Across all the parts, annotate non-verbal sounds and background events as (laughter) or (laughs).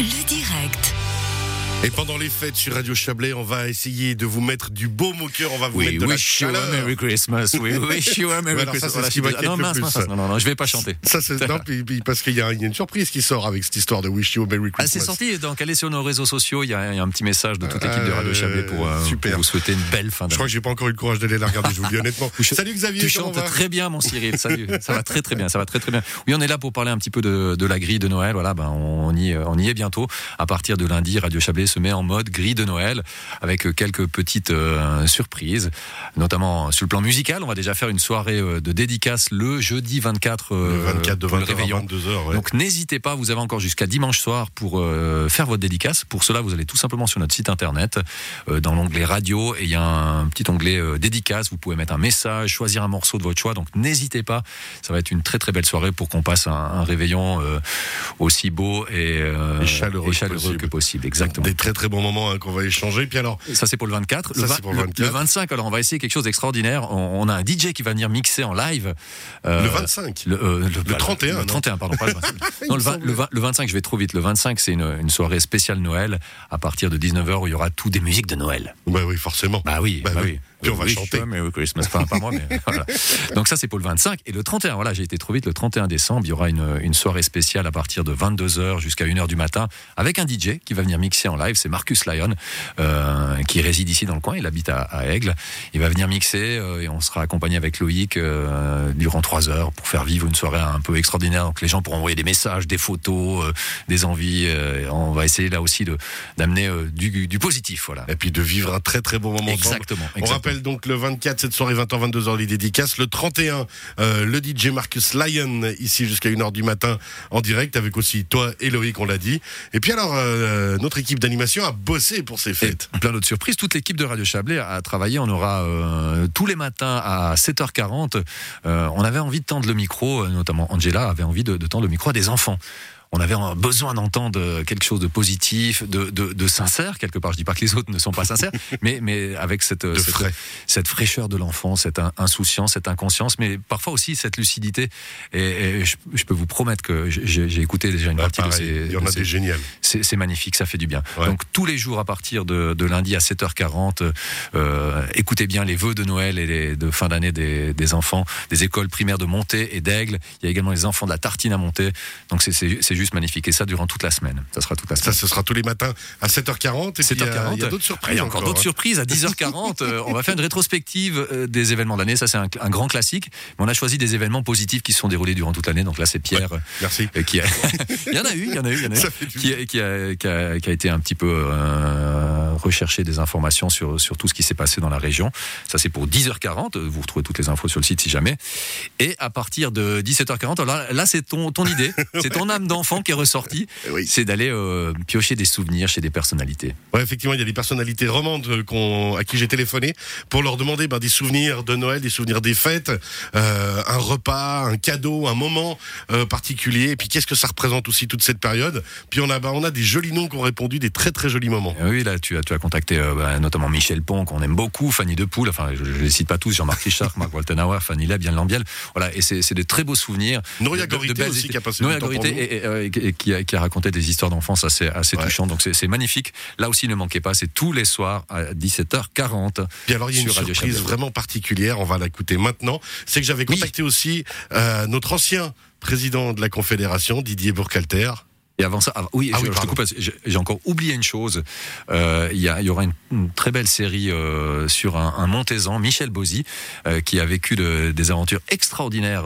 Le direct. Et pendant les fêtes sur Radio Chablais, on va essayer de vous mettre du beau au cœur. On va vous We mettre de wish la you a chaleur. Merry Christmas. We (laughs) wish you a Merry Voilà, ça, Christmas. c'est ce qui je m'inquiète non, le mince, plus. mince, mince. non, non, non, je vais pas chanter. Ça, c'est non, (laughs) puis- puis parce qu'il y, a y a une surprise qui sort avec cette histoire de Wish You a Merry Ah, c'est Christmas. sorti, donc allez sur nos réseaux sociaux, il y, a y a un petit message de toute l'équipe de Radio Euh, Chablais pour, euh, super. pour vous souhaiter une belle fin Je d'année. crois que j'ai pas encore eu le courage d'aller la regarder, je vous dis honnêtement. (laughs) Salut Xavier, Tu chantes très bien, mon Cyril. Salut. Ça va très très bien. Ça va très très bien. Oui, on est là pour parler un petit peu de, de la grille de Noël. Voilà, ben on y on y est bientôt. À partir de lundi, Radio Chablais se met en mode grille de Noël avec euh, quelques petites euh, surprises, notamment sur le plan musical. On va déjà faire une soirée euh, de dédicace le jeudi 24. euh, Le 24 de pour 20 le réveillon. à 22h. Ouais. Donc n'hésitez pas, vous avez encore jusqu'à dimanche soir pour euh, faire votre dédicace. Pour cela, vous allez tout simplement sur notre site internet, euh, dans l'onglet radio, et il y a un petit onglet euh, dédicace. Vous pouvez mettre un message, choisir un morceau de votre choix. Donc n'hésitez pas, ça va être une très très belle soirée pour qu'on passe un, un réveillon euh, aussi beau et, euh, Et chaleureux que possible. que possible. Exactement. Des très très bons moments hein, qu'on va échanger. Puis alors, Ça c'est pour le 24. Ça, le, c'est vingt- pour le 24. le 25, alors on va essayer quelque chose d'extraordinaire. On, on a un DJ qui va venir mixer en live. euh, le 25. le, euh, le- 31, non Le 31, pardon, pas le 25. Il (laughs) Non, me le, vingt- semblait. le vingt- le 25, je vais trop vite. Le 25, c'est une, une soirée spéciale Noël à partir de 19h où il y aura tout des musiques de Noël. Bah oui, forcément. Bah oui, Bah bah, oui. oui. Puis on va Oui, chanter. suis Merry Christmas, pas, pas moi, mais (laughs) voilà. Donc ça, c'est pour le 25. Et le 31, voilà, j'ai été trop vite. Le 31 décembre, il y aura une, une soirée spéciale à partir de 22h jusqu'à 1h du matin avec un DJ qui va venir mixer en live. C'est Marcus Lyon, euh, qui réside ici dans le coin. Il habite à, à Aigle. Il va venir mixer euh, et on sera accompagné avec Loïc euh, durant 3 heures pour faire vivre une soirée un peu extraordinaire. Donc les gens pourront envoyer des messages, des photos, des envies. on va essayer là aussi de d'amener du, du positif. Voilà. Et puis de vivre un très très bon moment ensemble. Exactement. On exactement. rappelle donc le 24, cette soirée 20h, 22h, les dédicaces. Le 31, euh, le DJ Marcus Lyon, ici jusqu'à 1h du matin, en direct, avec aussi toi et Loïc, on l'a dit. Et puis alors, notre équipe d'animation a bossé pour ces Et fêtes. plein d'autres surprises. Toute l'équipe de Radio Chablais a travaillé. On aura euh, tous les matins à 7h40. euh, on avait envie de tendre le micro, euh, notamment Angela avait envie de, de tendre le micro à des enfants. On avait besoin d'entendre quelque chose de positif, de, de, de sincère quelque part. Je dis pas que les autres ne sont pas sincères, (laughs) mais mais avec cette De cette, frais. cette fraîcheur de l'enfant, cette in- insouciance, cette inconscience, mais parfois aussi cette lucidité. Et, et je, je peux vous promettre que j'ai écouté déjà une Bah, partie de pareil, ces. il y en de a des géniales. c'est magnifique, ça fait du bien. Ouais. Donc tous les jours à partir de, de lundi à 7h40, euh, écoutez bien les vœux de Noël et les, de fin d'année des, des enfants des écoles primaires de Montée et d'Aigle. Il y a également les enfants de la Tartine à Montée. Donc c'est juste magnifique. Et ça durant toute la semaine. Ça sera toute la Ça, semaine. ce sera tous les matins à 7h40. Et puis, il y a- 7h40. il y a, d'autres Ah, surprises. Il y a encore d'autres hein. surprises à 10h40. euh, on va faire une rétrospective euh, des événements de l'année. Ça, c'est un, un grand classique. Mais on a choisi des événements positifs qui se sont déroulés durant toute l'année. Donc là, c'est Pierre. euh, Merci. euh, qui a... (laughs) il y en a eu, il y en a eu, il y en a eu. Ça Qui, a, qui, a, qui, a, été un petit peu euh, rechercher des informations sur, sur tout ce qui s'est passé dans la région. Ça, c'est pour 10h40. Vous retrouvez toutes les infos sur le site si jamais. Et à partir de 17h40, alors là, là c'est ton, ton idée, c'est ton âme d'enfant qui est ressortie. (laughs) Oui. C'est d'aller euh, piocher des souvenirs chez des personnalités. Ouais, effectivement, il y a des personnalités romandes euh, qu'on- à qui j'ai téléphoné pour leur demander ben, des souvenirs de Noël, des souvenirs des fêtes, euh, un repas, un cadeau, un moment euh, particulier. Et puis qu'est-ce que ça représente aussi toute cette période? Puis on a, ben, on a des jolis noms qui ont répondu, des très très jolis moments. Euh, Oui, là, tu as, tu as contacté bah, notamment Michel Pont, qu'on aime beaucoup, Fanny Depoule, enfin, je ne les cite pas tous, Jean-Marc Richard, (laughs) Marc Woltenauer, Fanny Leb, Yann Lambiel. Voilà, et c'est c'est de très beaux souvenirs. De Gorité aussi, qui a passé pour Gorité et- et, et- qui, a, qui a raconté des histoires d'enfance assez, assez Ouais. touchantes. Donc c'est magnifique. Là aussi, ne manquez pas, c'est tous les soirs à 17h40. Puis alors il y a une Radio surprise vraiment particulière, on va l'écouter maintenant. C'est que j'avais Oui. contacté aussi euh, notre ancien président de la Confédération, Didier Bourcalter. Et avant ça, ah, oui, Ah je, oui, je te pardon. coupe, parce que j'ai encore oublié une chose. Euh, Il y, aura une, une très belle série euh, sur un, un Michel Bozzi, euh, qui a vécu de- des aventures extraordinaires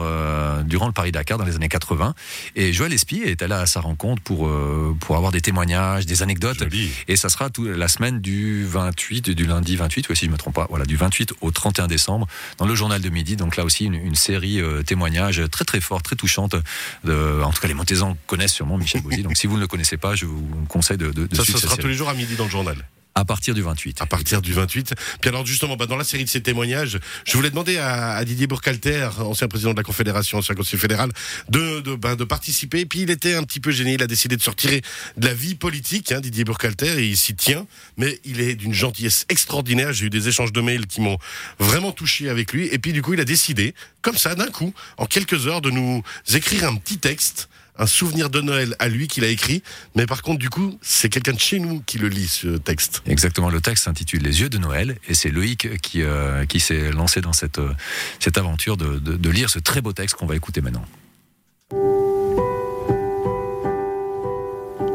durant le Paris-Dakar dans les années 80. Et Joël Espy est allé à sa rencontre pour, pour avoir des témoignages, des anecdotes. Joli. Et ça sera tout, la semaine du 28, du lundi 28, ouais, si je me trompe pas, voilà, du 28 au 31 décembre, dans le journal de midi. Donc là aussi, une, une série témoignages très très forte, très touchante. De, en tout cas, les Montaisans connaissent sûrement Michel Bozzi. Donc si vous ne le connaissez pas, je vous conseille de, de, de Ça, suivre cette sera tous les jours à midi dans le journal. À partir du 28. À partir du 28. Puis alors justement, bah, dans la série de ces témoignages, je voulais demander à, à Didier Bourcalter, ancien président de la Confédération, ancien conseiller fédéral, de, de, bah, de participer. Puis il était un petit peu gêné, il a décidé de se retirer de la vie politique, hein, Didier Bourcalter, et il s'y tient. Mais il est d'une gentillesse extraordinaire. J'ai eu des échanges de mails qui m'ont vraiment touché avec lui. Et puis du coup, il a décidé, comme ça, d'un coup, en quelques heures, de nous écrire un petit texte un souvenir de Noël à lui qu'il a écrit, mais par contre, du coup, c'est quelqu'un de chez nous qui le lit, ce texte. Exactement, le texte s'intitule Les yeux de Noël, et c'est Loïc qui, euh, qui s'est lancé dans cette, euh, cette aventure de, de, de lire ce très beau texte qu'on va écouter maintenant.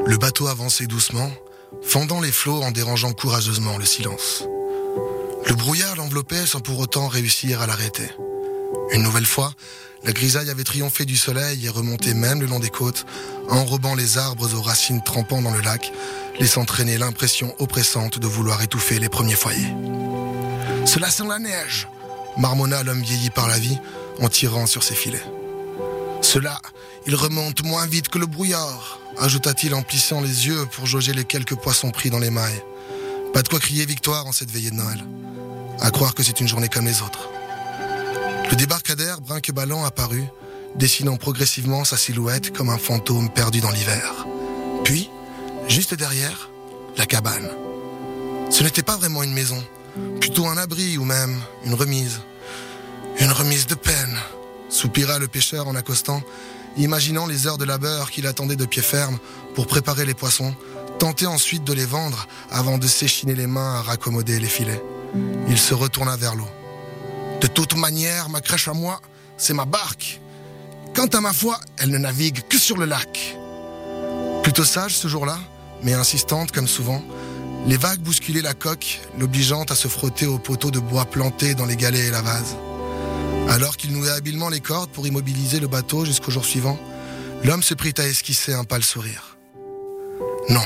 Le bateau avançait doucement, fendant les flots en dérangeant courageusement le silence. Le brouillard l'enveloppait sans pour autant réussir à l'arrêter. Une nouvelle fois, la grisaille avait triomphé du soleil et remonté même le long des côtes, enrobant les arbres aux racines trempant dans le lac, laissant traîner l'impression oppressante de vouloir étouffer les premiers foyers. Cela sent la neige, marmonna l'homme vieilli par la vie en tirant sur ses filets. Cela, il remonte moins vite que le brouillard, ajouta-t-il en plissant les yeux pour jauger les quelques poissons pris dans les mailles. Pas de quoi crier victoire en cette veillée de Noël. À croire que c'est une journée comme les autres. Le débarcadère brinque-ballant apparut, dessinant progressivement sa silhouette comme un fantôme perdu dans l'hiver. Puis, juste derrière, la cabane. Ce n'était pas vraiment une maison, plutôt un abri ou même une remise. Une remise de peine, soupira le pêcheur en accostant, imaginant les heures de labeur qu'il attendait de pied ferme pour préparer les poissons, tenter ensuite de les vendre avant de s'échiner les mains à raccommoder les filets. Il se retourna vers l'eau. De toute manière, ma crèche à moi, c'est ma barque. Quant à ma foi, elle ne navigue que sur le lac. Plutôt sage ce jour-là, mais insistante comme souvent, les vagues bousculaient la coque, l'obligeant à se frotter aux poteaux de bois plantés dans les galets et la vase. Alors qu'il nouait habilement les cordes pour immobiliser le bateau jusqu'au jour suivant, l'homme se prit à esquisser un pâle sourire. Non,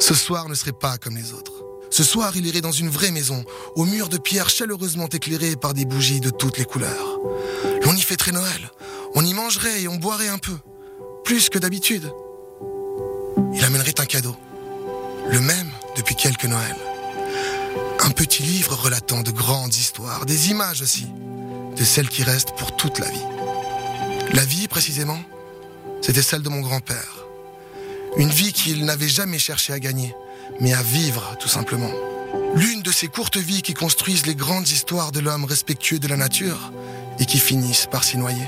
ce soir ne serait pas comme les autres. Ce soir, il irait dans une vraie maison, aux murs de pierre chaleureusement éclairés par des bougies de toutes les couleurs. L'on y fêterait Noël, on y mangerait et on boirait un peu, plus que d'habitude. Il amènerait un cadeau, le même depuis quelques Noëls. Un petit livre relatant de grandes histoires, des images aussi, de celles qui restent pour toute la vie. La vie, précisément, c'était celle de mon grand-père. Une vie qu'il n'avait jamais cherché à gagner, mais à vivre, tout simplement. L'une de ces courtes vies qui construisent les grandes histoires de l'homme respectueux de la nature et qui finissent par s'y noyer.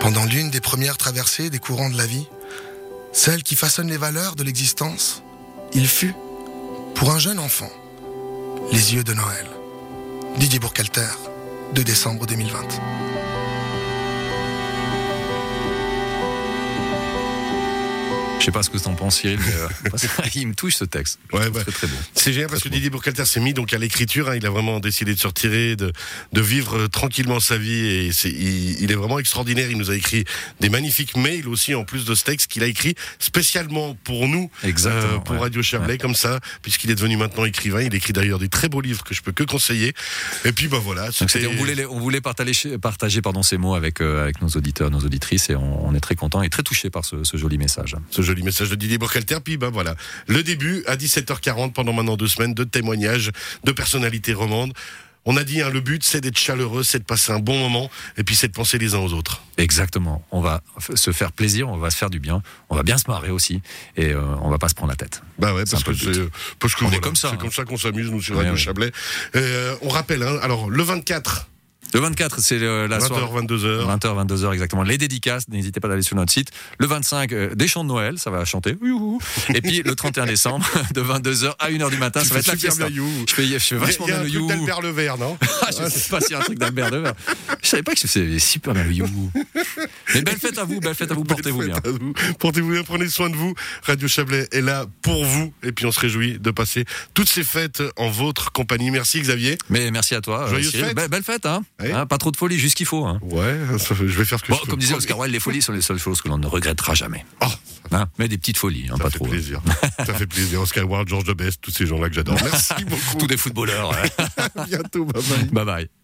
Pendant l'une des premières traversées des courants de la vie, celle qui façonne les valeurs de l'existence, il fut, pour un jeune enfant, les yeux de Noël. Didier Bourcalter, 2 décembre 2020. Je sais pas ce que t'en penses, Cyril, mais euh, (laughs) il me touche ce texte. Ouais, bah, très, très beau. C'est génial parce que Didier Bourcalter s'est mis donc à l'écriture. Hein, il a vraiment décidé de se retirer, de, de vivre euh, tranquillement sa vie. Et il, il, est vraiment extraordinaire. Il nous a écrit des magnifiques mails aussi, en plus de ce texte qu'il a écrit spécialement pour nous, euh, pour ouais. Radio Chablais, Ouais. comme ça, puisqu'il est devenu maintenant écrivain. Il écrit d'ailleurs des très beaux livres que je peux que conseiller. Et puis, bah voilà. On voulait, les- on voulait partager, partager pardon, ces mots avec, euh, avec nos auditeurs, nos auditrices, et on, on est très content et très touché par ce, ce joli message. ce joli message de Didier Bourcalter. Puis ben voilà, le début à 17h40 pendant maintenant deux semaines de témoignages de personnalités romandes. On a dit, hein, le but c'est d'être chaleureux, c'est de passer un bon moment et puis c'est de penser les uns aux autres. Exactement. On va se faire plaisir, on va se faire du bien, on va bien se marrer aussi, et euh, on va pas se prendre la tête. Bah ouais, parce que c'est parce que On est voilà, comme ça, C'est hein. comme ça qu'on s'amuse nous sur Radio ouais. Chablais. Euh, on rappelle, hein, alors le 24, Le 24, c'est euh, la 20h, soirée. 22h. 20h, 22h exactement. Les dédicaces, n'hésitez pas à aller sur notre site. Le 25, euh, des chants de Noël, ça va chanter. Et puis le 31 décembre, (laughs) de 22h à 1h du matin, Tu ça va être la super fiesta. Je fais, je fais vachement bien le you. d'Albert Levert, non (laughs) Ah, je sais pas s'il y a un truc d'Albert Devers. Je savais pas que c'était super bien le you. Mais belle fête à vous, belle fête à vous, portez-vous bien. Portez-vous bien, prenez soin de vous. Radio Chablais est là pour vous. Et puis on se réjouit de passer toutes ces fêtes en votre compagnie. Merci Xavier. Mais merci à toi, euh, Joyeuse fête. Belle fête, hein. Ouais. Hein, Pas trop de folie, juste ce qu'il faut. Hein. Ouais, ça, je vais faire ce que Bon, je peux. comme disait Oscar Wilde, les folies sont les seules choses que l'on ne regrettera jamais. Oh, Hein, mais des petites folies, ça pas fait trop. plaisir. ça fait plaisir. Oscar Wilde, Georges de Best, tous ces gens-là que j'adore. (laughs) Merci beaucoup. Tous des footballeurs. (laughs) bientôt. Bye bye. bye bye.